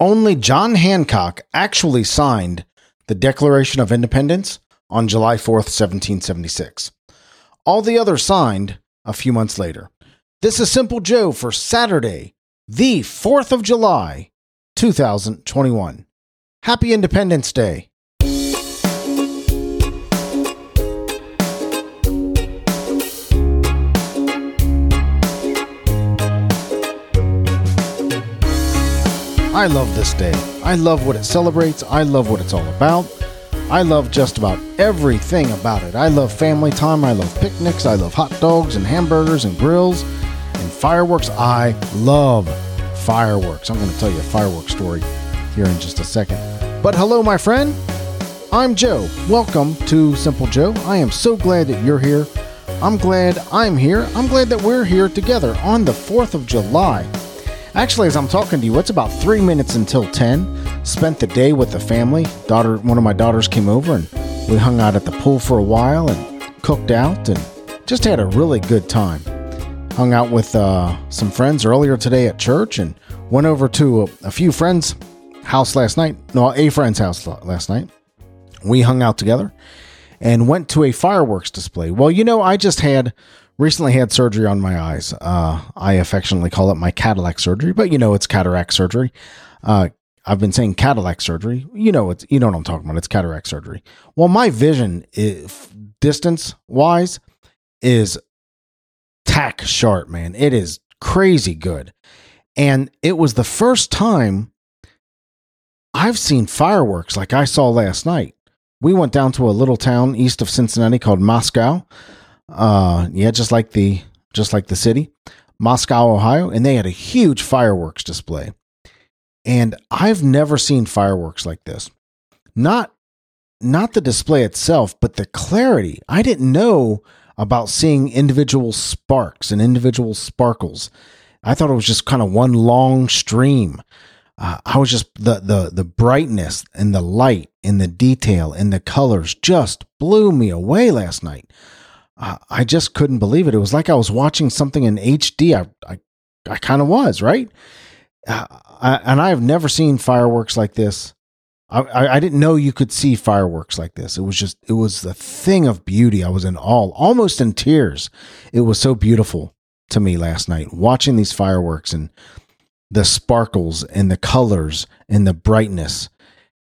only John Hancock actually signed the Declaration of Independence on July 4th, 1776. All the others signed a few months later. This is Simple Joe for Saturday, the 4th of July, 2021. Happy Independence Day. I love this day. I love what it celebrates. I love what it's all about. I love just about everything about it. I love family time. I love picnics. I love hot dogs and hamburgers and grills and fireworks. I love fireworks. I'm going to tell you a fireworks story here in just a second. But hello, my friend. I'm Joe. Welcome to Simple Joe. I am so glad that you're here. I'm glad I'm here. I'm glad that we're here together on the 4th of July. Actually, as I'm talking to you, it's about three minutes until 10. Spent the day with the family. Daughter, one of my daughters came over and we hung out at the pool for a while and cooked out and just had a really good time. Hung out with uh, some friends earlier today at church and went over to a, a few friends' house last night. No, a friend's house last night. We hung out together and went to a fireworks display. Well, you know, I just had recently had surgery on my eyes. Uh, I affectionately call it my Cadillac surgery, but you know it's cataract surgery. Uh, I've been saying Cadillac surgery. You know it's you know what I'm talking about. It's cataract surgery. Well, my vision, is, distance wise, is tack sharp, man. It is crazy good, and it was the first time I've seen fireworks like I saw last night. We went down to a little town east of Cincinnati called Moscow. Uh, yeah, just like the just like the city, Moscow, Ohio, and they had a huge fireworks display. And I've never seen fireworks like this. Not not the display itself, but the clarity. I didn't know about seeing individual sparks and individual sparkles. I thought it was just kind of one long stream. Uh, I was just the the the brightness and the light and the detail and the colors just blew me away last night. I just couldn't believe it. It was like I was watching something in HD. I, I, I kind of was, right? Uh, I, and I have never seen fireworks like this. I, I, I, didn't know you could see fireworks like this. It was just, it was the thing of beauty. I was in awe, almost in tears. It was so beautiful to me last night, watching these fireworks and the sparkles and the colors and the brightness.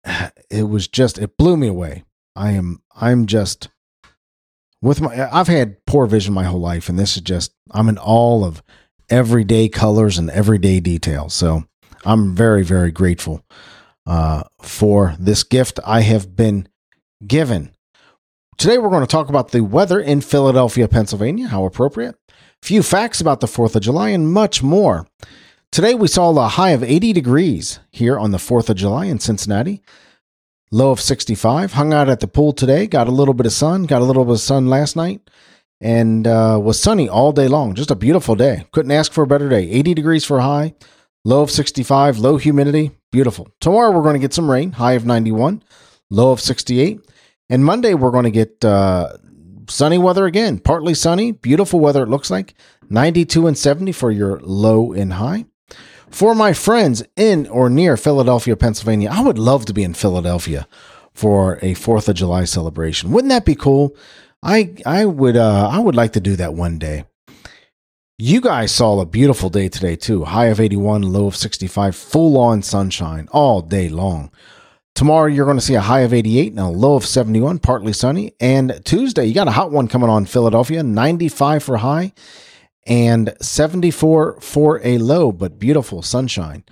It was just, it blew me away. I am, I'm just with my I've had poor vision my whole life, and this is just I'm in all of everyday colors and everyday details. So I'm very very grateful uh, for this gift I have been given. Today we're going to talk about the weather in Philadelphia, Pennsylvania. How appropriate. Few facts about the 4th of July and much more. Today we saw a high of 80 degrees here on the 4th of July in Cincinnati low of 65. Hung out at the pool today, got a little bit of sun, got a little bit of sun last night, and uh, was sunny all day long. Just a beautiful day. Couldn't ask for a better day. 80 degrees for high, low of 65, low humidity. Beautiful. Tomorrow we're going to get some rain, high of 91, low of 68. And Monday we're going to get uh, sunny weather again, partly sunny, beautiful weather it looks like. 92 and 70 for your low and high. For my friends in or near Philadelphia, Pennsylvania, I would love to be in Philadelphia for a 4th of July celebration. Wouldn't that be cool? I I would uh I would like to do that one day. You guys saw a beautiful day today too. High of 81, low of 65, full on sunshine all day long. Tomorrow you're going to see a high of 88 and a low of 71, partly sunny. And Tuesday you got a hot one coming on Philadelphia, 95 for high and 74 for a low, but beautiful sunshine.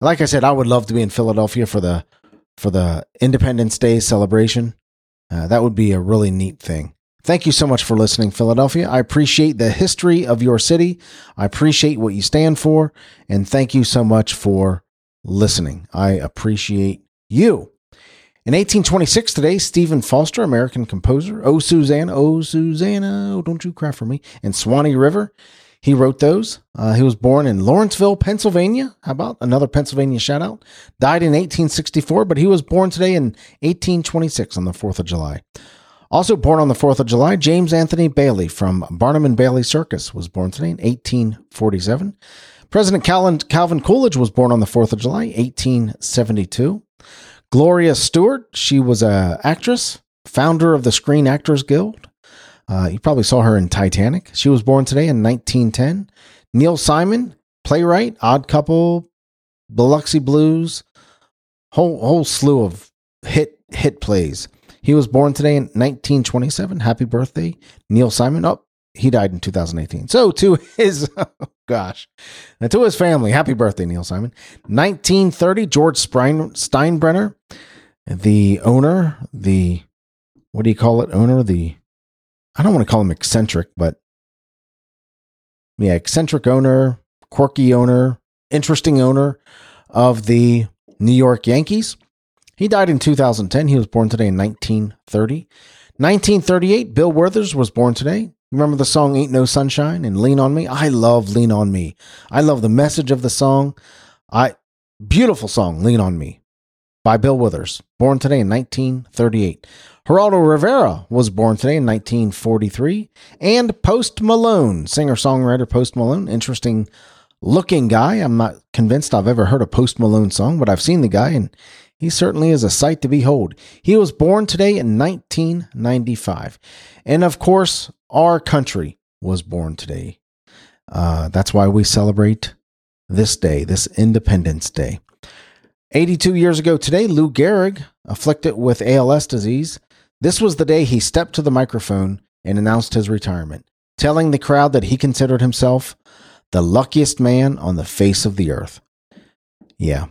Like I said, I would love to be in Philadelphia for the for the Independence Day celebration. Uh, that would be a really neat thing. Thank you so much for listening, Philadelphia. I appreciate the history of your city. I appreciate what you stand for. And thank you so much for listening. I appreciate you. In 1826, today, Stephen Foster, American composer, Oh Susanna, Oh Susanna, oh, don't you cry for me, and Swanee River. He wrote those. Uh, he was born in Lawrenceville, Pennsylvania. How about another Pennsylvania shout out? Died in 1864, but he was born today in 1826 on the 4th of July. Also born on the 4th of July, James Anthony Bailey from Barnum and Bailey Circus was born today in 1847. President Calvin, Calvin Coolidge was born on the 4th of July, 1872. Gloria Stuart, she was a actress, founder of the Screen Actors Guild. Uh, you probably saw her in Titanic. She was born today in 1910. Neil Simon, playwright, Odd Couple, Biloxi Blues, whole whole slew of hit hit plays. He was born today in 1927. Happy birthday, Neil Simon. Oh, he died in 2018. So to his oh gosh, and to his family, happy birthday, Neil Simon. 1930, George Steinbrenner, the owner, the what do you call it? Owner, the I don't want to call him eccentric, but yeah, eccentric owner, quirky owner, interesting owner of the New York Yankees. He died in 2010. He was born today in 1930. 1938, Bill Withers was born today. Remember the song Ain't No Sunshine and Lean on Me? I love Lean on Me. I love the message of the song. I beautiful song, Lean on Me by Bill Withers, born today in 1938. Geraldo Rivera was born today in 1943. And Post Malone, singer songwriter Post Malone, interesting looking guy. I'm not convinced I've ever heard a Post Malone song, but I've seen the guy and he certainly is a sight to behold. He was born today in 1995. And of course, our country was born today. Uh, that's why we celebrate this day, this Independence Day. 82 years ago today, Lou Gehrig, afflicted with ALS disease, this was the day he stepped to the microphone and announced his retirement, telling the crowd that he considered himself the luckiest man on the face of the earth. Yeah,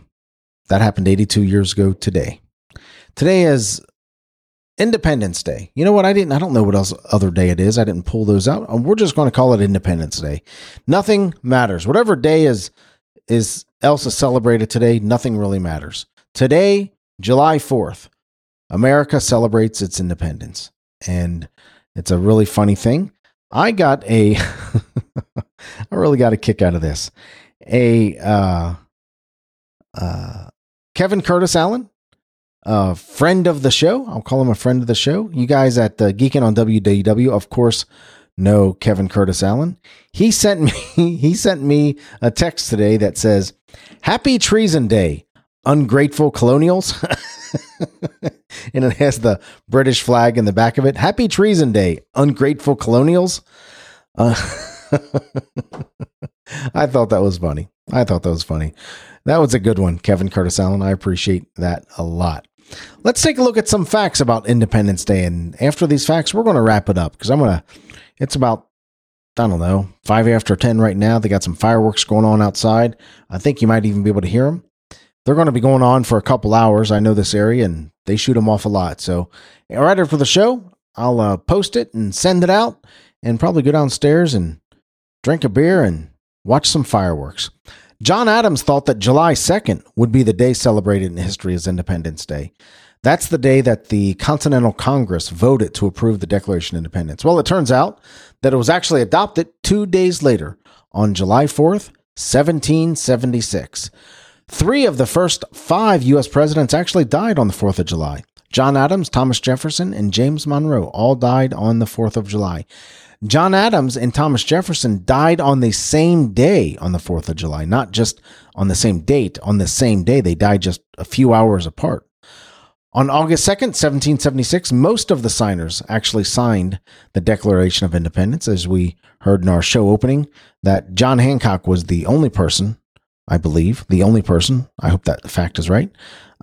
that happened 82 years ago today. Today is Independence Day. You know what? I didn't. I don't know what else other day it is. I didn't pull those out. We're just going to call it Independence Day. Nothing matters. Whatever day is is else is celebrated today. Nothing really matters. Today, July Fourth, America celebrates its independence, and it's a really funny thing. I got a. I really got a kick out of this. A uh, uh, Kevin Curtis Allen a friend of the show. I'll call him a friend of the show. You guys at the Geeking on WDW, of course, know Kevin Curtis Allen. He sent me he sent me a text today that says, "Happy Treason Day, ungrateful colonials." and it has the British flag in the back of it. Happy Treason Day, ungrateful colonials. Uh, I thought that was funny. I thought that was funny. That was a good one, Kevin Curtis Allen. I appreciate that a lot. Let's take a look at some facts about Independence Day. And after these facts, we're going to wrap it up because I'm going to, it's about, I don't know, five after 10 right now. They got some fireworks going on outside. I think you might even be able to hear them. They're going to be going on for a couple hours. I know this area and they shoot them off a lot. So, right after the show, I'll uh, post it and send it out and probably go downstairs and drink a beer and watch some fireworks. John Adams thought that July 2nd would be the day celebrated in history as Independence Day. That's the day that the Continental Congress voted to approve the Declaration of Independence. Well, it turns out that it was actually adopted two days later on July 4th, 1776. Three of the first five U.S. presidents actually died on the 4th of July. John Adams, Thomas Jefferson, and James Monroe all died on the 4th of July. John Adams and Thomas Jefferson died on the same day on the 4th of July, not just on the same date, on the same day. They died just a few hours apart. On August 2nd, 1776, most of the signers actually signed the Declaration of Independence, as we heard in our show opening, that John Hancock was the only person, I believe, the only person, I hope that fact is right.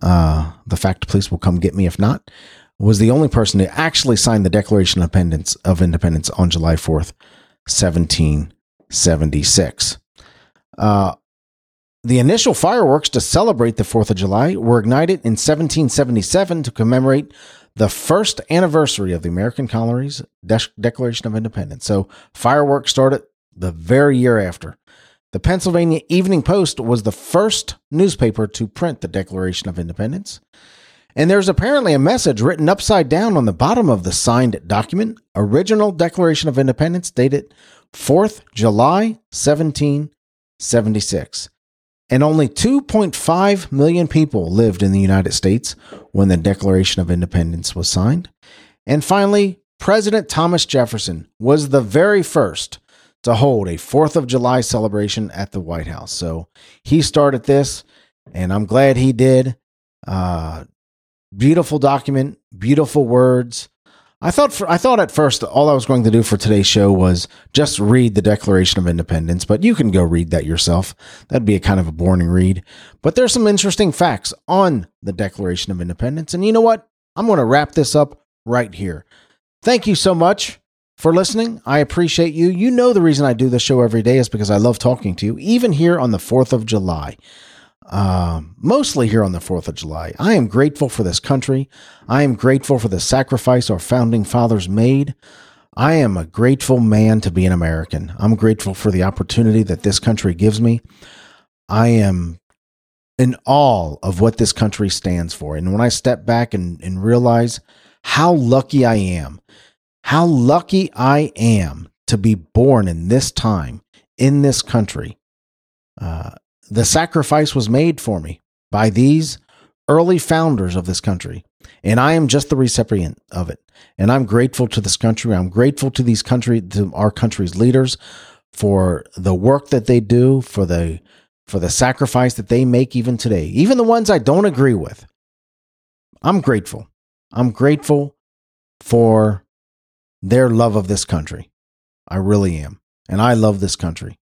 Uh, the fact police will come get me if not, was the only person to actually sign the Declaration of Independence, of Independence on July 4th, 1776. Uh, the initial fireworks to celebrate the 4th of July were ignited in 1777 to commemorate the first anniversary of the American colonies' De- Declaration of Independence. So fireworks started the very year after. The Pennsylvania Evening Post was the first newspaper to print the Declaration of Independence. And there's apparently a message written upside down on the bottom of the signed document, original Declaration of Independence dated 4th July 1776. And only 2.5 million people lived in the United States when the Declaration of Independence was signed. And finally, President Thomas Jefferson was the very first to hold a 4th of July celebration at the White House. So he started this, and I'm glad he did. Uh, beautiful document, beautiful words. I thought for, I thought at first all I was going to do for today's show was just read the Declaration of Independence, but you can go read that yourself. That'd be a kind of a boring read. But there's some interesting facts on the Declaration of Independence, and you know what? I'm going to wrap this up right here. Thank you so much for listening. I appreciate you. You know the reason I do this show every day is because I love talking to you, even here on the 4th of July uh, mostly here on the 4th of July. I am grateful for this country. I am grateful for the sacrifice our founding fathers made. I am a grateful man to be an American. I'm grateful for the opportunity that this country gives me. I am in awe of what this country stands for. And when I step back and, and realize how lucky I am, how lucky I am to be born in this time, in this country, uh, the sacrifice was made for me by these early founders of this country. And I am just the recipient of it. And I'm grateful to this country. I'm grateful to these country, to our country's leaders for the work that they do, for the, for the sacrifice that they make even today, even the ones I don't agree with. I'm grateful. I'm grateful for their love of this country. I really am. And I love this country.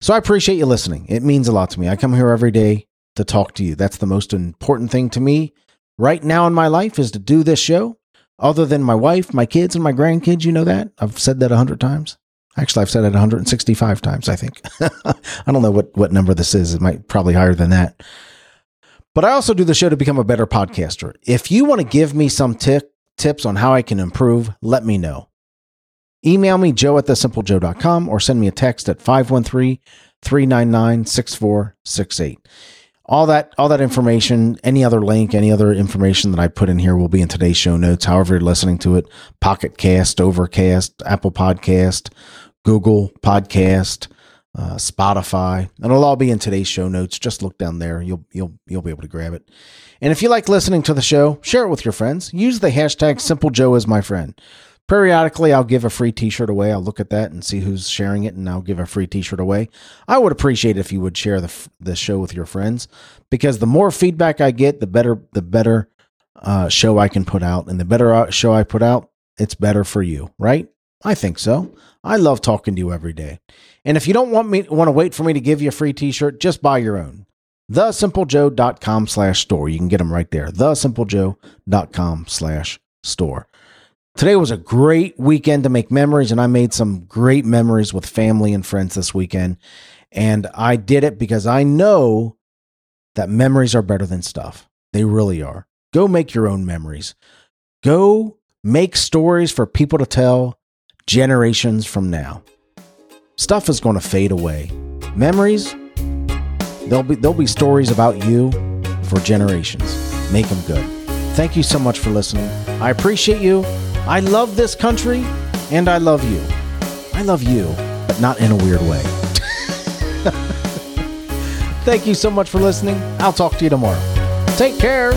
So I appreciate you listening. It means a lot to me. I come here every day to talk to you. That's the most important thing to me right now in my life is to do this show. Other than my wife, my kids, and my grandkids, you know that. I've said that a hundred times. Actually, I've said it 165 times, I think. I don't know what, what number this is. It might probably higher than that. But I also do the show to become a better podcaster. If you want to give me some t- tips on how I can improve, let me know. Email me, joe at thesimplejoe.com, or send me a text at 513 399 6468. All that, all that information, any other link, any other information that I put in here will be in today's show notes. However, you're listening to it, Pocket Cast, Overcast, Apple Podcast, Google Podcast, uh, Spotify, and it'll all be in today's show notes. Just look down there; you'll you'll you'll be able to grab it. And if you like listening to the show, share it with your friends. Use the hashtag Simple Joe as my friend periodically I'll give a free t-shirt away. I'll look at that and see who's sharing it and I'll give a free t-shirt away. I would appreciate it if you would share the the show with your friends because the more feedback I get, the better the better uh, show I can put out and the better uh, show I put out, it's better for you, right? I think so. I love talking to you every day. And if you don't want me want to wait for me to give you a free t-shirt, just buy your own. TheSimpleJoe.com slash store. You can get them right there. TheSimpleJoe.com slash store. Today was a great weekend to make memories, and I made some great memories with family and friends this weekend. And I did it because I know that memories are better than stuff. They really are. Go make your own memories. Go make stories for people to tell generations from now. Stuff is going to fade away. Memories, there'll be there'll be stories about you for generations. Make them good. Thank you so much for listening. I appreciate you. I love this country and I love you. I love you, but not in a weird way. Thank you so much for listening. I'll talk to you tomorrow. Take care.